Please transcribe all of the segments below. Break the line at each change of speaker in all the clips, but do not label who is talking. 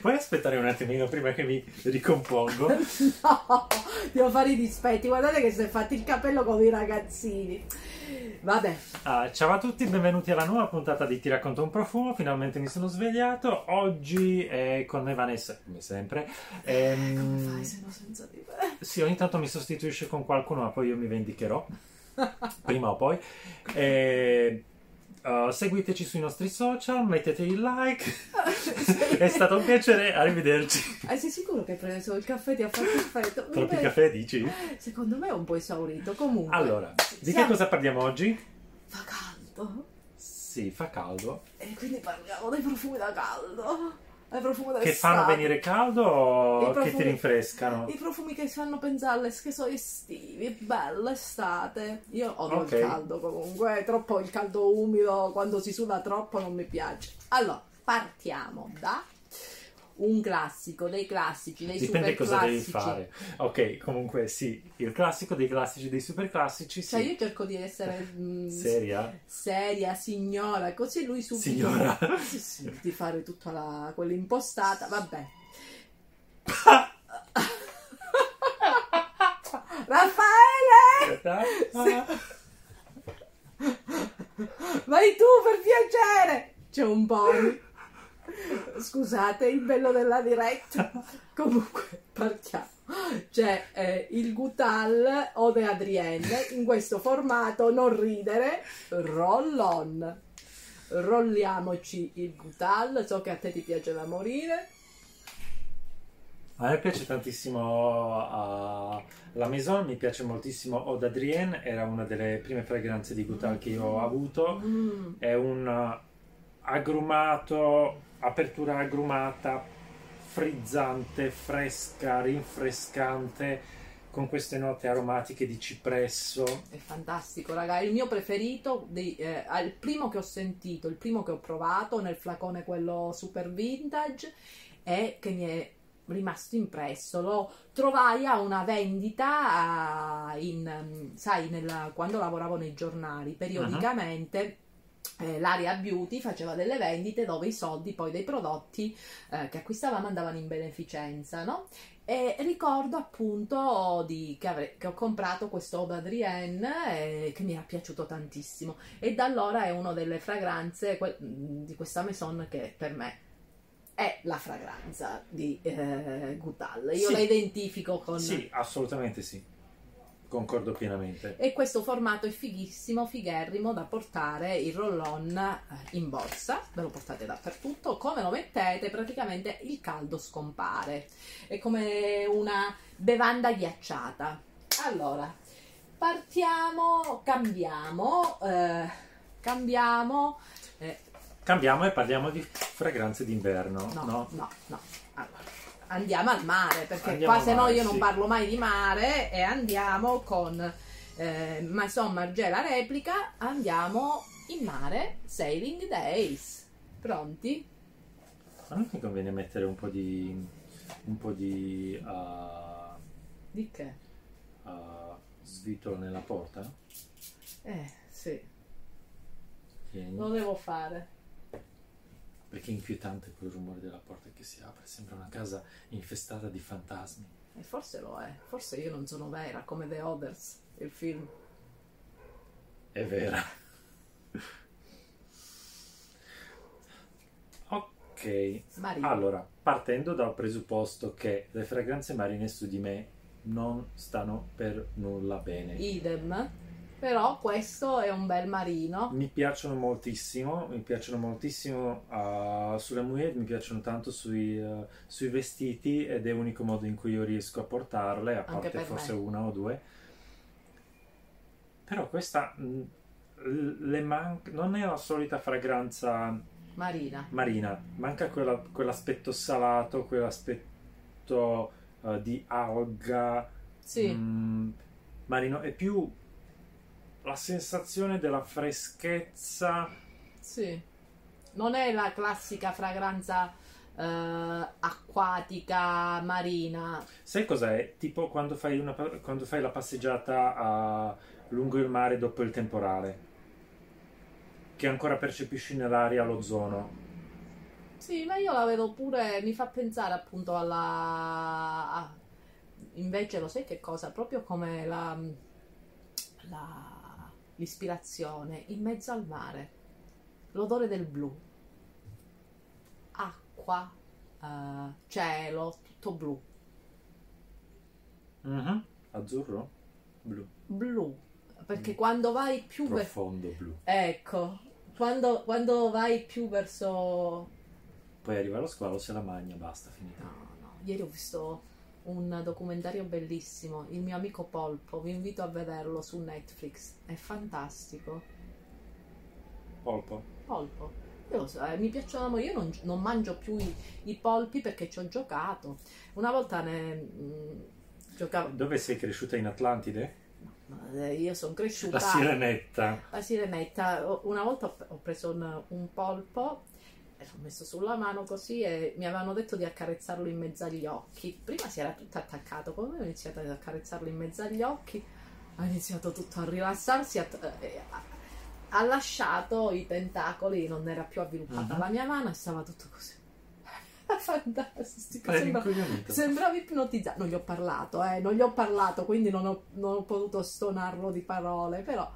Puoi aspettare un attimino prima che mi ricompongo?
No, devo fare i dispetti. Guardate che si è fatto il capello come i ragazzini. Vabbè,
Ah, ciao a tutti, benvenuti alla nuova puntata di Ti racconto un profumo. Finalmente mi sono svegliato. Oggi è con me Vanessa, come sempre. Ehm,
come fai se no senza di me?
sì, ogni tanto mi sostituisce con qualcuno, ma poi io mi vendicherò. prima o poi. E, uh, seguiteci sui nostri social, mettete il like. è stato un piacere, arrivederci.
Eh, sei sicuro che hai preso il caffè ti ha fatto effetto?
Troppi
Beh,
caffè, dici?
Secondo me è un po' esaurito. Comunque.
Allora, di che
siamo-
cosa parliamo oggi?
Fa caldo.
Sì, fa caldo.
E quindi parliamo dei profumi da caldo. Profumi
Che fanno venire caldo o
I
che
profumi-
ti rinfrescano?
I profumi che fanno pensare alle che so estivi, bello, estate. Io odio
Ok.
il caldo comunque, è troppo il caldo umido, quando si suda troppo non mi piace. Allora, partiamo da un classico, dei classici, dei
Dipende
super
cosa devi fare. Ok, comunque sì, il classico dei classici, dei super classici,
Cioè
sì.
io cerco di essere mm,
Seria?
seria, signora, così lui subito
Signora.
Sì, sì, di fare tutta la, quell'impostata, vabbè. Raffaele! Vai tu per piacere! C'è un pony. Scusate, il bello della diretta. Comunque, partiamo. C'è eh, il Gutal Ode Adrienne in questo formato non ridere, roll on. Rolliamoci il Gutal, so che a te ti piace da morire.
A me piace tantissimo uh, la Maison, mi piace moltissimo Eau d'Adrienne, era una delle prime fragranze di Gutal che io ho avuto.
Mm,
È un agrumato, apertura agrumata, frizzante, fresca, rinfrescante, con queste note aromatiche di cipresso.
È fantastico, raga. È il mio preferito. Di, eh, il primo che ho sentito, il primo che ho provato nel flacone, quello super vintage, e che mi è rimasto impresso. Lo trovai a una vendita eh, in, mm, sai, nella- quando lavoravo nei giornali, periodicamente. Eh, L'area beauty faceva delle vendite dove i soldi poi dei prodotti eh, che acquistavamo andavano in beneficenza, no? E ricordo appunto di- che, avre- che ho comprato questo Eau d'Adrienne eh, che mi era piaciuto tantissimo e da allora è una delle fragranze que- di questa Maison che per me è la fragranza di eh, Gutal. Io
Sì.
la identifico con...
Sì, assolutamente sì. Concordo pienamente.
E questo formato è fighissimo, figherrimo da portare il roll-on eh, in borsa, ve lo portate dappertutto, come lo mettete praticamente il caldo scompare, è come una bevanda ghiacciata. Allora, partiamo, cambiamo, eh, cambiamo, eh,
Cambiamo e parliamo di fragranze d'inverno,
no,
no?
no, no, andiamo al mare, perché
Andiamo
qua se no io non
sì.
parlo mai di mare e andiamo con eh, Maison Margiela replica, andiamo in mare, Sailing Days. Pronti?
Ma non ti conviene mettere un po' di... un po' di... uh,
Di che?
uh, svitolo nella porta?
Eh, sì,
Tieni.
lo devo fare.
Perché è inquietante quel rumore della porta che si apre, sembra una casa infestata di fantasmi.
E forse lo è, forse io non sono vera come The Others, il film.
È vera. ok,
Marina.
allora, partendo dal presupposto che le fragranze marine su di me non stanno per nulla bene.
Idem. Però questo è un bel marino.
Mi piacciono moltissimo, mi piacciono moltissimo uh, sulle mujer, mi piacciono tanto sui, uh, sui vestiti ed è l'unico modo in cui io riesco a portarle, a
Anche
parte forse
me.
una o due. Però questa mh, le man- non è la solita fragranza
Marina.
marina, manca quella- quell'aspetto salato, quell'aspetto uh, di alga
Sì.
mm, marino, è più la sensazione della freschezza
Sì, non è la classica fragranza eh, acquatica marina.
Sai cos'è? Tipo quando fai, una, quando fai la passeggiata a- lungo il mare dopo il temporale, che ancora percepisci nell'aria l'ozono.
Sì, ma io la vedo pure, mi fa pensare appunto alla... Invece lo sai che cosa? Proprio come la... la- l'ispirazione in mezzo al mare. L'odore del blu. Acqua, eh, cielo, tutto blu.
Mhm. Azzurro? Blu.
Blu. Perché
Mm.
quando vai più verso...
Profondo blu.
Ecco, quando, quando vai più verso
Poi arriva lo squalo, se la magna, basta, finita.
No, no, ieri ho visto un documentario bellissimo, Il mio amico Polpo, vi invito a vederlo su Netflix, è fantastico.
Polpo.
Polpo, io lo so, eh, mi piacciono, io non, non mangio più i, i polpi perché ci ho giocato. Una volta ne mm, giocavo,
Dove sei cresciuta in Atlantide?
eh, io sono cresciuta...
La sirenetta.
La sirenetta, una volta ho- ho preso un, un polpo l'ho messo sulla mano così e mi avevano detto di accarezzarlo in mezzo agli occhi. Prima si era tutto attaccato, poi ho iniziato ad accarezzarlo in mezzo agli occhi, ha iniziato tutto a rilassarsi, a- eh, ha, ha lasciato i tentacoli, non era più avviluppata
Mhm.
la mia mano e stava tutto così. Fantastico, sembra-. Sembrava ipnotizzato, non gli ho parlato, eh, non gli ho parlato, quindi non ho, non ho potuto stonarlo di parole, però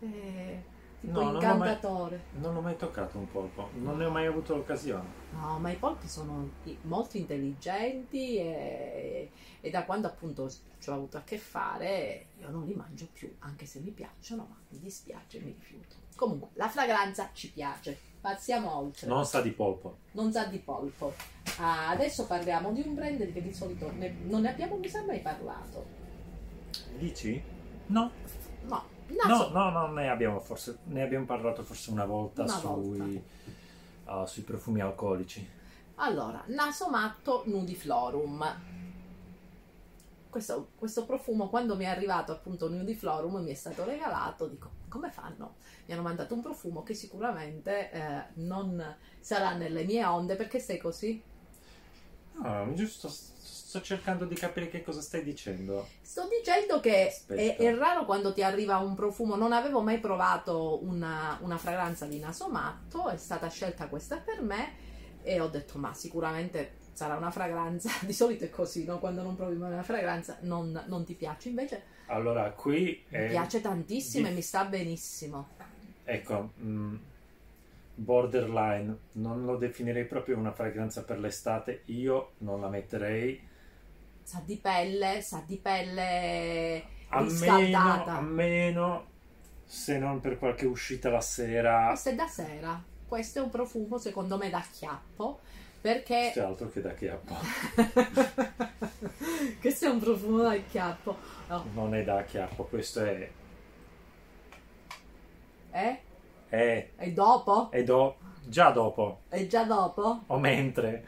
eh, tipo
No, non l'ho mai-
incantatore.
Non ho mai toccato un polpo, non ne ho mai avuto l'occasione.
No, ma i polpi sono molto intelligenti e, e da quando appunto ci ho avuto a che fare io non li mangio più, anche se mi piacciono, ma mi dispiace, mi rifiuto. Comunque, la fragranza ci piace, passiamo oltre.
Non sa di polpo.
non sa di polpo. Ah, adesso parliamo di un brand che di solito ne- non ne abbiamo mai parlato.
Dici? No.
No,
No, no, ne abbiamo forse ne abbiamo parlato forse una volta,
Una
sui, uh, sui profumi alcolici.
Allora, naso matto nudiflorum. Questo, questo profumo quando mi è arrivato appunto nudiflorum mi è stato regalato, dico come fanno? Mi hanno mandato un profumo che sicuramente eh, non sarà nelle mie onde perché sei così?
Ah, giusto, sto cercando di capire che cosa stai dicendo.
Sto dicendo che è, è raro quando ti arriva un profumo, non avevo mai provato una, una fragranza di naso matto, è stata scelta questa per me e ho detto ma sicuramente sarà una fragranza, di solito è così, no? quando non provi mai una fragranza non, non ti piace, invece
Allora, qui
mi piace tantissimo
di-
e mi sta benissimo.
ecco, mm, borderline, non lo definirei proprio una fragranza per l'estate, io non la metterei
Sa di pelle, sa di pelle
a meno,
riscaldata.
a meno se non per qualche uscita la sera.
Questo è da sera, questo è un profumo secondo me da chiappo perché
C'è altro che da chiappo.
questo è un profumo da chiappo. No,
Non è da chiappo, questo è.
eh?
È.
È dopo?
È do, già dopo,
È già dopo?
o mentre.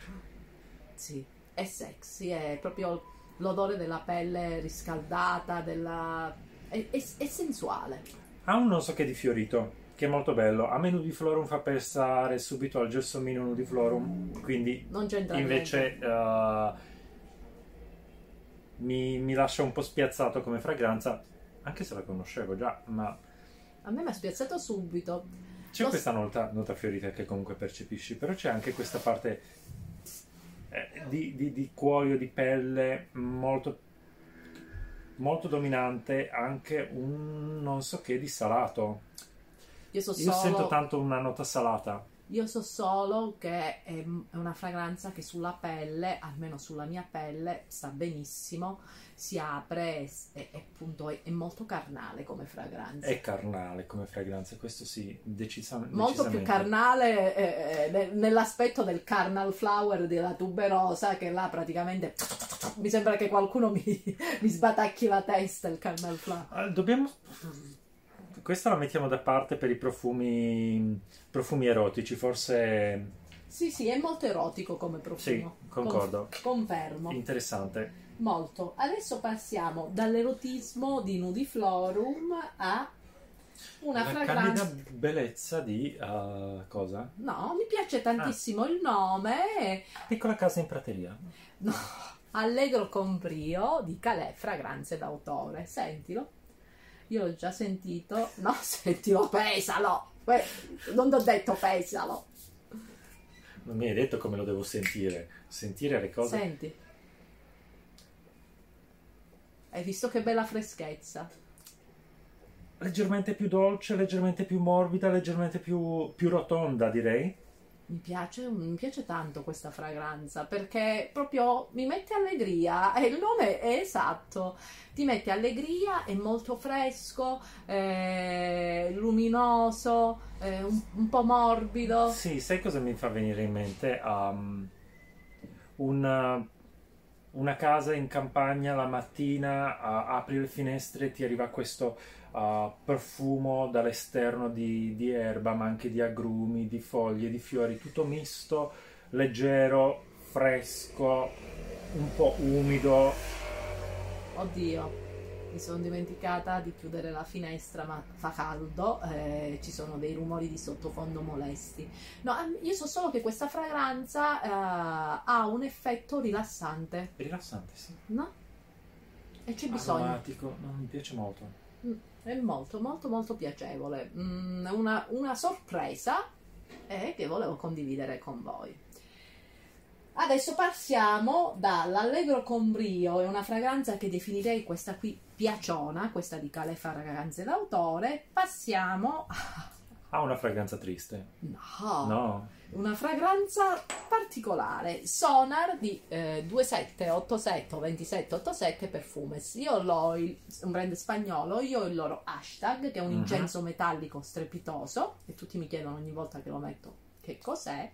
Sì, è sexy, è proprio l'odore della pelle riscaldata, della... è, è- è sensuale.
Ha un non so che di fiorito, che è molto bello. A me Nudiflorum fa pensare subito al gelsomino Nudiflorum, quindi
Non c'entra
invece eh, mi, mi lascia un po' spiazzato come fragranza, anche se la conoscevo già, ma
A me mi ha spiazzato subito.
c'è
Lo-
questa nota, nota fiorita che comunque percepisci, però c'è anche questa parte eh, di, di- di cuoio, di pelle molto, molto dominante, anche un non so che di salato.
Io so
Io
solo...
sento tanto una nota salata.
Io so solo che è una fragranza che sulla pelle, almeno sulla mia pelle, sta benissimo, si apre e, appunto è, è molto carnale come fragranza.
È carnale come fragranza, questo sì, decisa-
Molto più
decisamente.
carnale eh, eh, ne- nell'aspetto del carnal flower della tuberosa che là praticamente mi sembra che qualcuno mi, mi sbatacchi la testa il carnal flower.
Ah, Dobbiamo. Questa la mettiamo da parte per i profumi, profumi erotici, forse
Sì, sì, è molto erotico come profumo.
Sì, concordo.
Conf- confermo.
interessante.
Molto. Adesso passiamo dall'erotismo di Nudiflorum a una
La
fragranza.
candida bellezza di uh, cosa?
No, mi piace tantissimo il nome.
Piccola casa in prateria.
No, Allegro con brio di Calais, fragranze d'autore. Sentilo. Io l'ho già sentito. No, sentilo, pesalo. Non ti ho detto pesalo.
Non mi hai detto come lo devo sentire. Sentire le cose.
Senti. Hai visto che bella freschezza?
Leggermente più dolce, leggermente più morbida, leggermente più, più rotonda, direi.
Mi piace, mi piace tanto questa fragranza perché proprio mi mette allegria e il nome è esatto, ti mette allegria, è molto fresco, eh, luminoso, eh, un, un po' morbido.
Sì, sai cosa mi fa venire in mente? Um, una, una casa in campagna la mattina, uh, apri le finestre e ti arriva questo uh, profumo dall'esterno di, di, erba, ma anche di agrumi, di foglie, di fiori, tutto misto, leggero, fresco, un po' umido.
Oddio, mi sono dimenticata di chiudere la finestra, ma fa caldo, eh, ci sono dei rumori di sottofondo molesti. No, ehm, io so solo che questa fragranza eh, ha un effetto rilassante.
Rilassante, sì.
No? E c'è bisogno.
Aromatico, no, mi piace molto.
Mm, è molto molto molto piacevole, mm, una, una sorpresa eh, che volevo condividere con voi. Adesso passiamo dall'Allegro con brio, è una fragranza che definirei questa qui piaciona, questa di Calefa Fragranze d'autore. Passiamo
ha una fragranza triste.
No.
No.
Una fragranza particolare. Sonar di eh, 2787 o 2787 Perfumes. Io l'ho, il, un brand spagnolo, io ho il loro hashtag che è un
Mhm.
incenso metallico strepitoso e tutti mi chiedono ogni volta che lo metto che cos'è.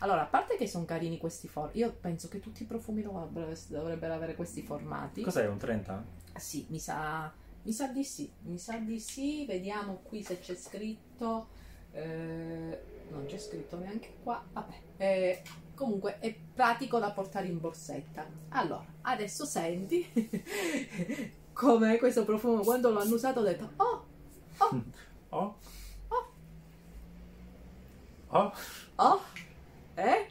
Allora, a parte che sono carini questi formati, io penso che tutti i profumi dovrebbero, avere questi formati.
Cos'è, un 30?
Sì, mi sa, mi sa di sì, mi sa di sì, vediamo qui se c'è scritto, eh, non c'è scritto neanche qua, vabbè, Eh, comunque è pratico da portare in borsetta. Allora, adesso senti come questo profumo, quando l'ho annusato ho detto, oh, oh,
Oh?
Oh.
Oh?
oh, eh?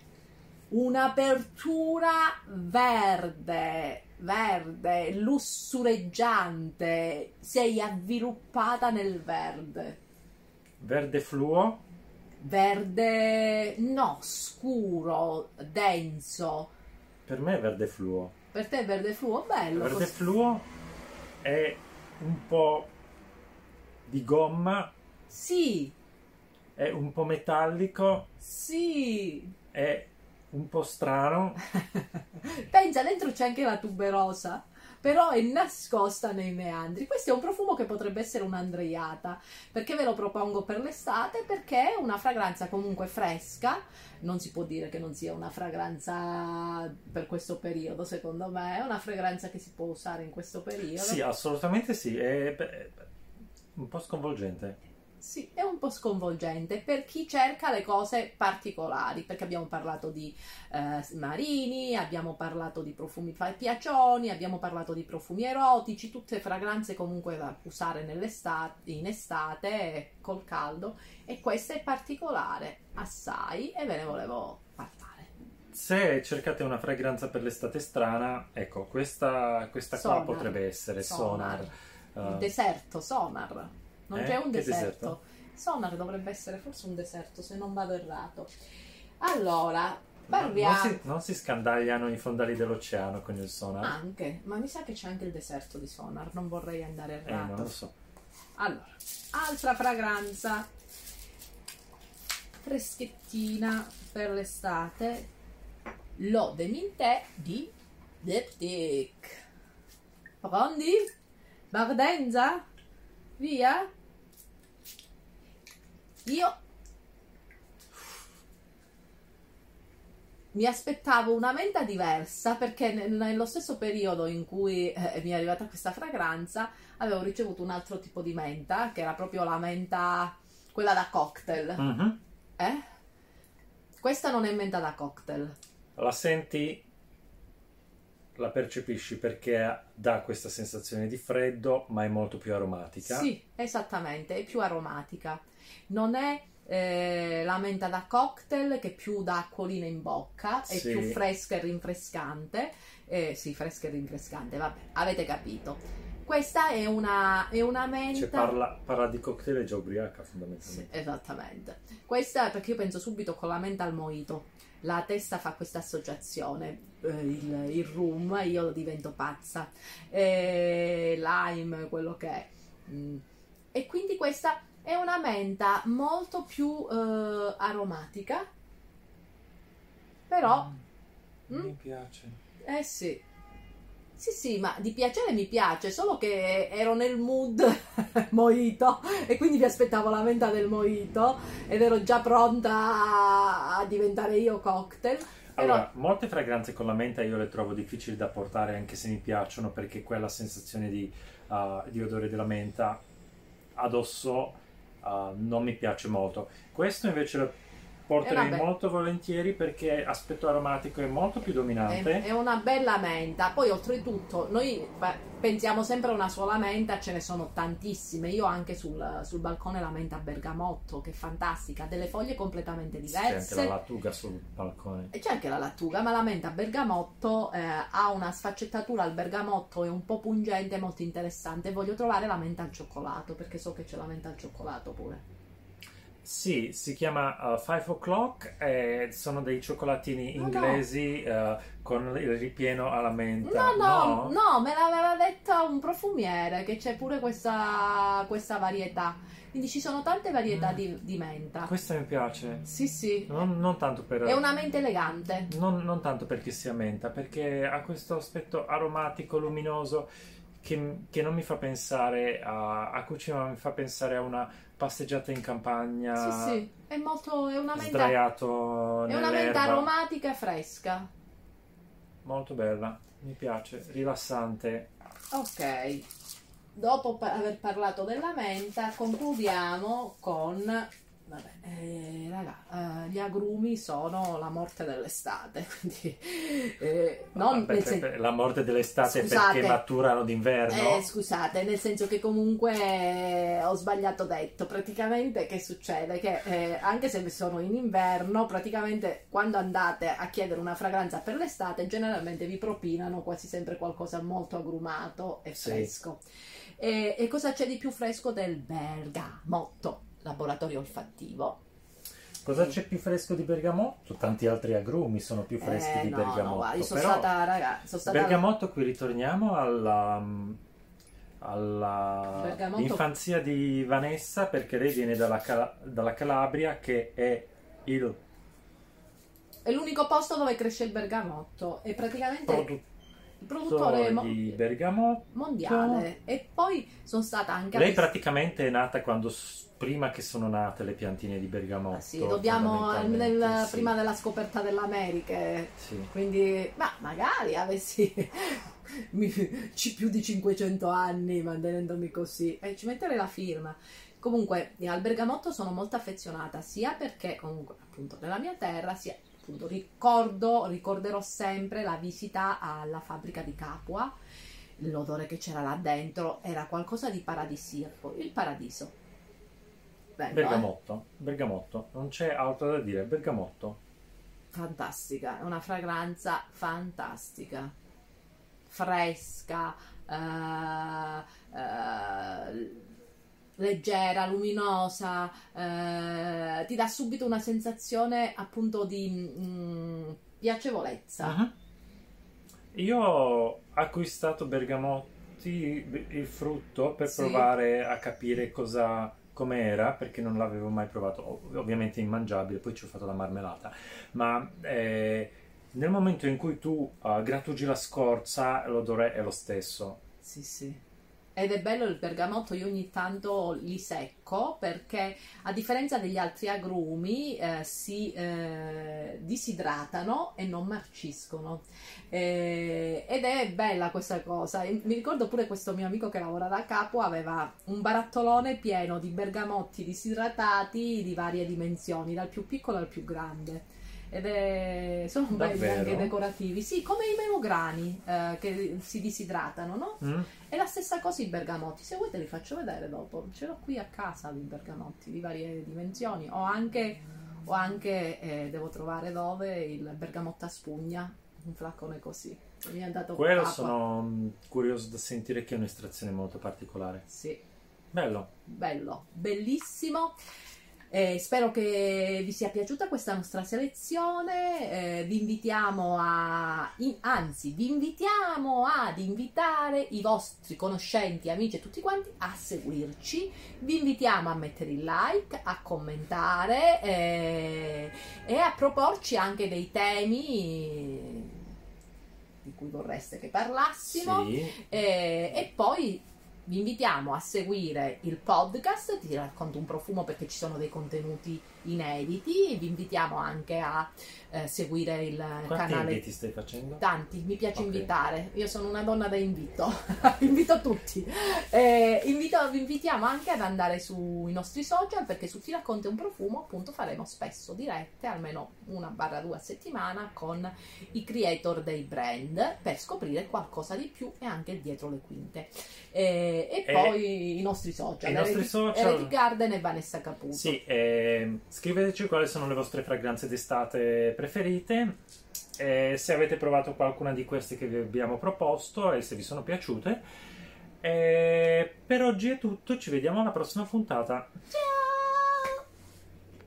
Un'apertura verde, verde, lussureggiante, sei avviluppata nel verde.
Verde fluo?
Verde, no, scuro, denso.
Per me è verde fluo.
Per te è verde fluo, bello.
Verde
così.
fluo è un po' di gomma,
Sì,
è un po' metallico,
sì.
è un po' strano.
Pensa, dentro c'è anche la tuberosa, però è nascosta nei meandri. Questo è un profumo che potrebbe essere un'andreiata. Perché ve lo propongo per l'estate? Perché è una fragranza comunque fresca. Non si può dire che non sia una fragranza per questo periodo, secondo me. È una fragranza che si può usare in questo periodo.
Sì, assolutamente sì, è un po' sconvolgente.
Sì, è un po' sconvolgente per chi cerca le cose particolari, perché abbiamo parlato di eh, marini, abbiamo parlato di profumi piacioni, abbiamo parlato di profumi erotici, tutte fragranze comunque da usare in estate col caldo e questa è particolare assai e ve ne volevo parlare.
Se cercate una fragranza per l'estate strana, ecco, questa, questa qua
Sonar.
potrebbe essere Sonar.
Il
Uh,
deserto, Sonar. Non
Eh?
c'è un deserto.
deserto?
Sonar dovrebbe essere forse un deserto, se non vado errato. Allora, parliamo
non, si, non si scandagliano i fondali dell'oceano con il Sonar.
anche, ma mi sa che c'è anche il deserto di Sonar, non vorrei andare
eh, non
errato.
lo so.
Allora, altra fragranza freschettina per l'estate, l'eau de mintè di Diptyque. Pronti? Bardenza? Via? Io mi aspettavo una menta diversa perché nel- nello stesso periodo in cui eh, mi è arrivata questa fragranza avevo ricevuto un altro tipo di menta che era proprio la menta quella da cocktail
Mhm.
eh? questa non è menta da cocktail
La senti, la percepisci perché dà questa sensazione di freddo, ma è molto più aromatica.
sì esattamente è più aromatica non è eh, la menta da cocktail che più dà acquolina in bocca è
Sì.
più fresca e rinfrescante eh, sì fresca e rinfrescante vabbè avete capito questa è una, è una menta
Cioè, parla, parla di cocktail e già ubriaca
Sì,
fondamentalmente.
esattamente. Questa perché io penso subito con la menta al mojito. la testa fa questa associazione, il, il rum, io divento pazza, eh, lime, quello che è. Mm. E quindi questa è una menta molto più eh, aromatica, però...
Mm,
mm?
Mi piace.
Eh sì. Sì, sì, ma di piacere mi piace, solo che ero nel mood mojito e quindi vi aspettavo la menta del mojito ed ero già pronta a diventare io cocktail. Però...
Allora, molte fragranze con la menta io le trovo difficili da portare anche se mi piacciono perché quella sensazione di, uh, di odore della menta addosso uh, non mi piace molto. Questo invece porterei
Eh, vabbè.
molto volentieri perché aspetto aromatico è molto più dominante.
È, è una bella menta. Poi, oltretutto, noi pensiamo sempre a una sola menta, ce ne sono tantissime. Io ho anche sul, sul balcone la menta bergamotto, che è fantastica, ha delle foglie completamente
C'è anche
diverse.
la lattuga sul balcone.
E c'è anche la lattuga, ma la menta bergamotto eh, ha una sfaccettatura al bergamotto, è un po' pungente, molto interessante. Voglio trovare la menta al cioccolato, perché so che c'è la menta al cioccolato pure.
Sì, si chiama uh, Five O'Clock e sono dei cioccolatini
No, no.
inglesi uh, con il ripieno alla menta.
No, no, no, me l'aveva detta un profumiere che c'è pure questa, questa varietà. Quindi ci sono tante varietà
Mm.
di, di menta.
Questo mi piace.
Sì, sì.
Non, non tanto per...
È una menta elegante.
Non, non tanto perché sia menta, perché ha questo aspetto aromatico, luminoso, che, che non mi fa pensare a, a cucina, ma mi fa pensare a una passeggiata in campagna,
Sì, sì. È molto. È una menta.
sdraiato
È una menta aromatica fresca.
Molto bella, mi piace, rilassante.
Ok. Dopo aver parlato della menta, concludiamo con. Vabbè, eh, raga, eh, gli agrumi sono la morte dell'estate. Quindi, eh, non
Vabbè, per- per- la morte dell'estate
Scusate.
perché maturano d'inverno.
Eh, scusate, nel senso che comunque eh, ho sbagliato detto. Praticamente che succede? Che eh, anche se sono in inverno, praticamente quando andate a chiedere una fragranza per l'estate, generalmente vi propinano quasi sempre qualcosa molto agrumato e
Sì.
fresco. E, e cosa c'è di più fresco del bergamotto? Laboratorio olfattivo.
Cosa c'è più fresco di bergamotto? Tanti altri agrumi sono più freschi
Eh,
di
no,
bergamotto.
no, guarda, io sono
però
stata, raga, sono stata
bergamotto qui ritorniamo alla, alla
Bergamotto-
infanzia di Vanessa perché lei viene dalla, Cala- dalla Calabria che è il
è l'unico posto dove cresce il bergamotto e praticamente il produttore mo-
di bergamotto.
mondiale e poi sono stata anche
Lei praticamente è nata quando prima che sono nate le piantine di bergamotto.
Ah, sì, dobbiamo nel-
sì.
prima della scoperta dell'America
Sì.
quindi ma magari avessi più di 500 anni mantenendomi così e ci metterei la firma comunque eh, al bergamotto sono molto affezionata sia perché comunque appunto nella mia terra sia appunto ricordo ricorderò sempre la visita alla fabbrica di Capua l'odore che c'era là dentro era qualcosa di paradisiaco il paradiso Bello, eh?
Bergamotto, bergamotto, non c'è altro da dire, bergamotto.
fantastica, è una fragranza fantastica, fresca, eh, eh, leggera, luminosa, eh, ti dà subito una sensazione appunto di mm, piacevolezza.
Mhm. Io ho acquistato bergamotti, il frutto, per
Sì.
provare a capire cosa com'era, perché non l'avevo mai provato, Ov- ovviamente immangiabile, poi ci ho fatto la marmellata, ma eh, nel momento in cui tu eh, grattugi la scorza, l'odore è lo stesso.
Sì, sì. Ed è bello il bergamotto, io ogni tanto li secco perché a differenza degli altri agrumi eh, si eh, disidratano e non marciscono. Eh, ed è bella questa cosa. Mi ricordo pure questo mio amico che lavora da capo aveva un barattolone pieno di bergamotti disidratati di varie dimensioni, dal più piccolo al più grande. Ed è... sono belli
Davvero?
anche decorativi, sì, come i melograni eh, che si disidratano, no?
Mm?
È la stessa cosa i bergamotti. Se vuoi te li faccio vedere dopo. Ce l'ho qui a casa i bergamotti di varie dimensioni. Ho anche, ho anche eh, devo trovare dove, il bergamotto a spugna. Un flacone così. Mi è dato
Quello
capo.
sono mm, curioso da sentire che è un'estrazione molto particolare.
Sì,
Bello.
bello, bellissimo. Eh, spero che vi sia piaciuta questa nostra selezione. Eh, vi invitiamo a, in- anzi, vi invitiamo ad invitare i vostri conoscenti, amici e tutti quanti a seguirci. Vi invitiamo a mettere il like, a commentare eh, e a proporci anche dei temi di cui vorreste che parlassimo.
Sì.
Eh, e poi vi invitiamo a seguire il podcast, ti racconto un profumo perché ci sono dei contenuti inediti, vi invitiamo anche a eh, seguire il
Quanti
canale
inviti stai facendo?
Tanti, mi piace
Ok.
invitare, io sono una donna da invito, invito tutti. Eh, invito- vi invitiamo anche ad andare sui nostri social perché su Ti racconti un profumo appunto faremo spesso dirette, almeno una barra due a settimana con i creator dei brand per scoprire qualcosa di più e anche dietro le quinte. Eh, e
E-
poi i nostri social,
i nostri
Heretic-
social-
Heretic Garden e Vanessa Caputo.
Sì, ehm, scriveteci quali sono le vostre fragranze d'estate preferite. se avete provato qualcuna di queste che vi abbiamo proposto e se vi sono piaciute. E per oggi è tutto, ci vediamo alla prossima puntata.
Ciao!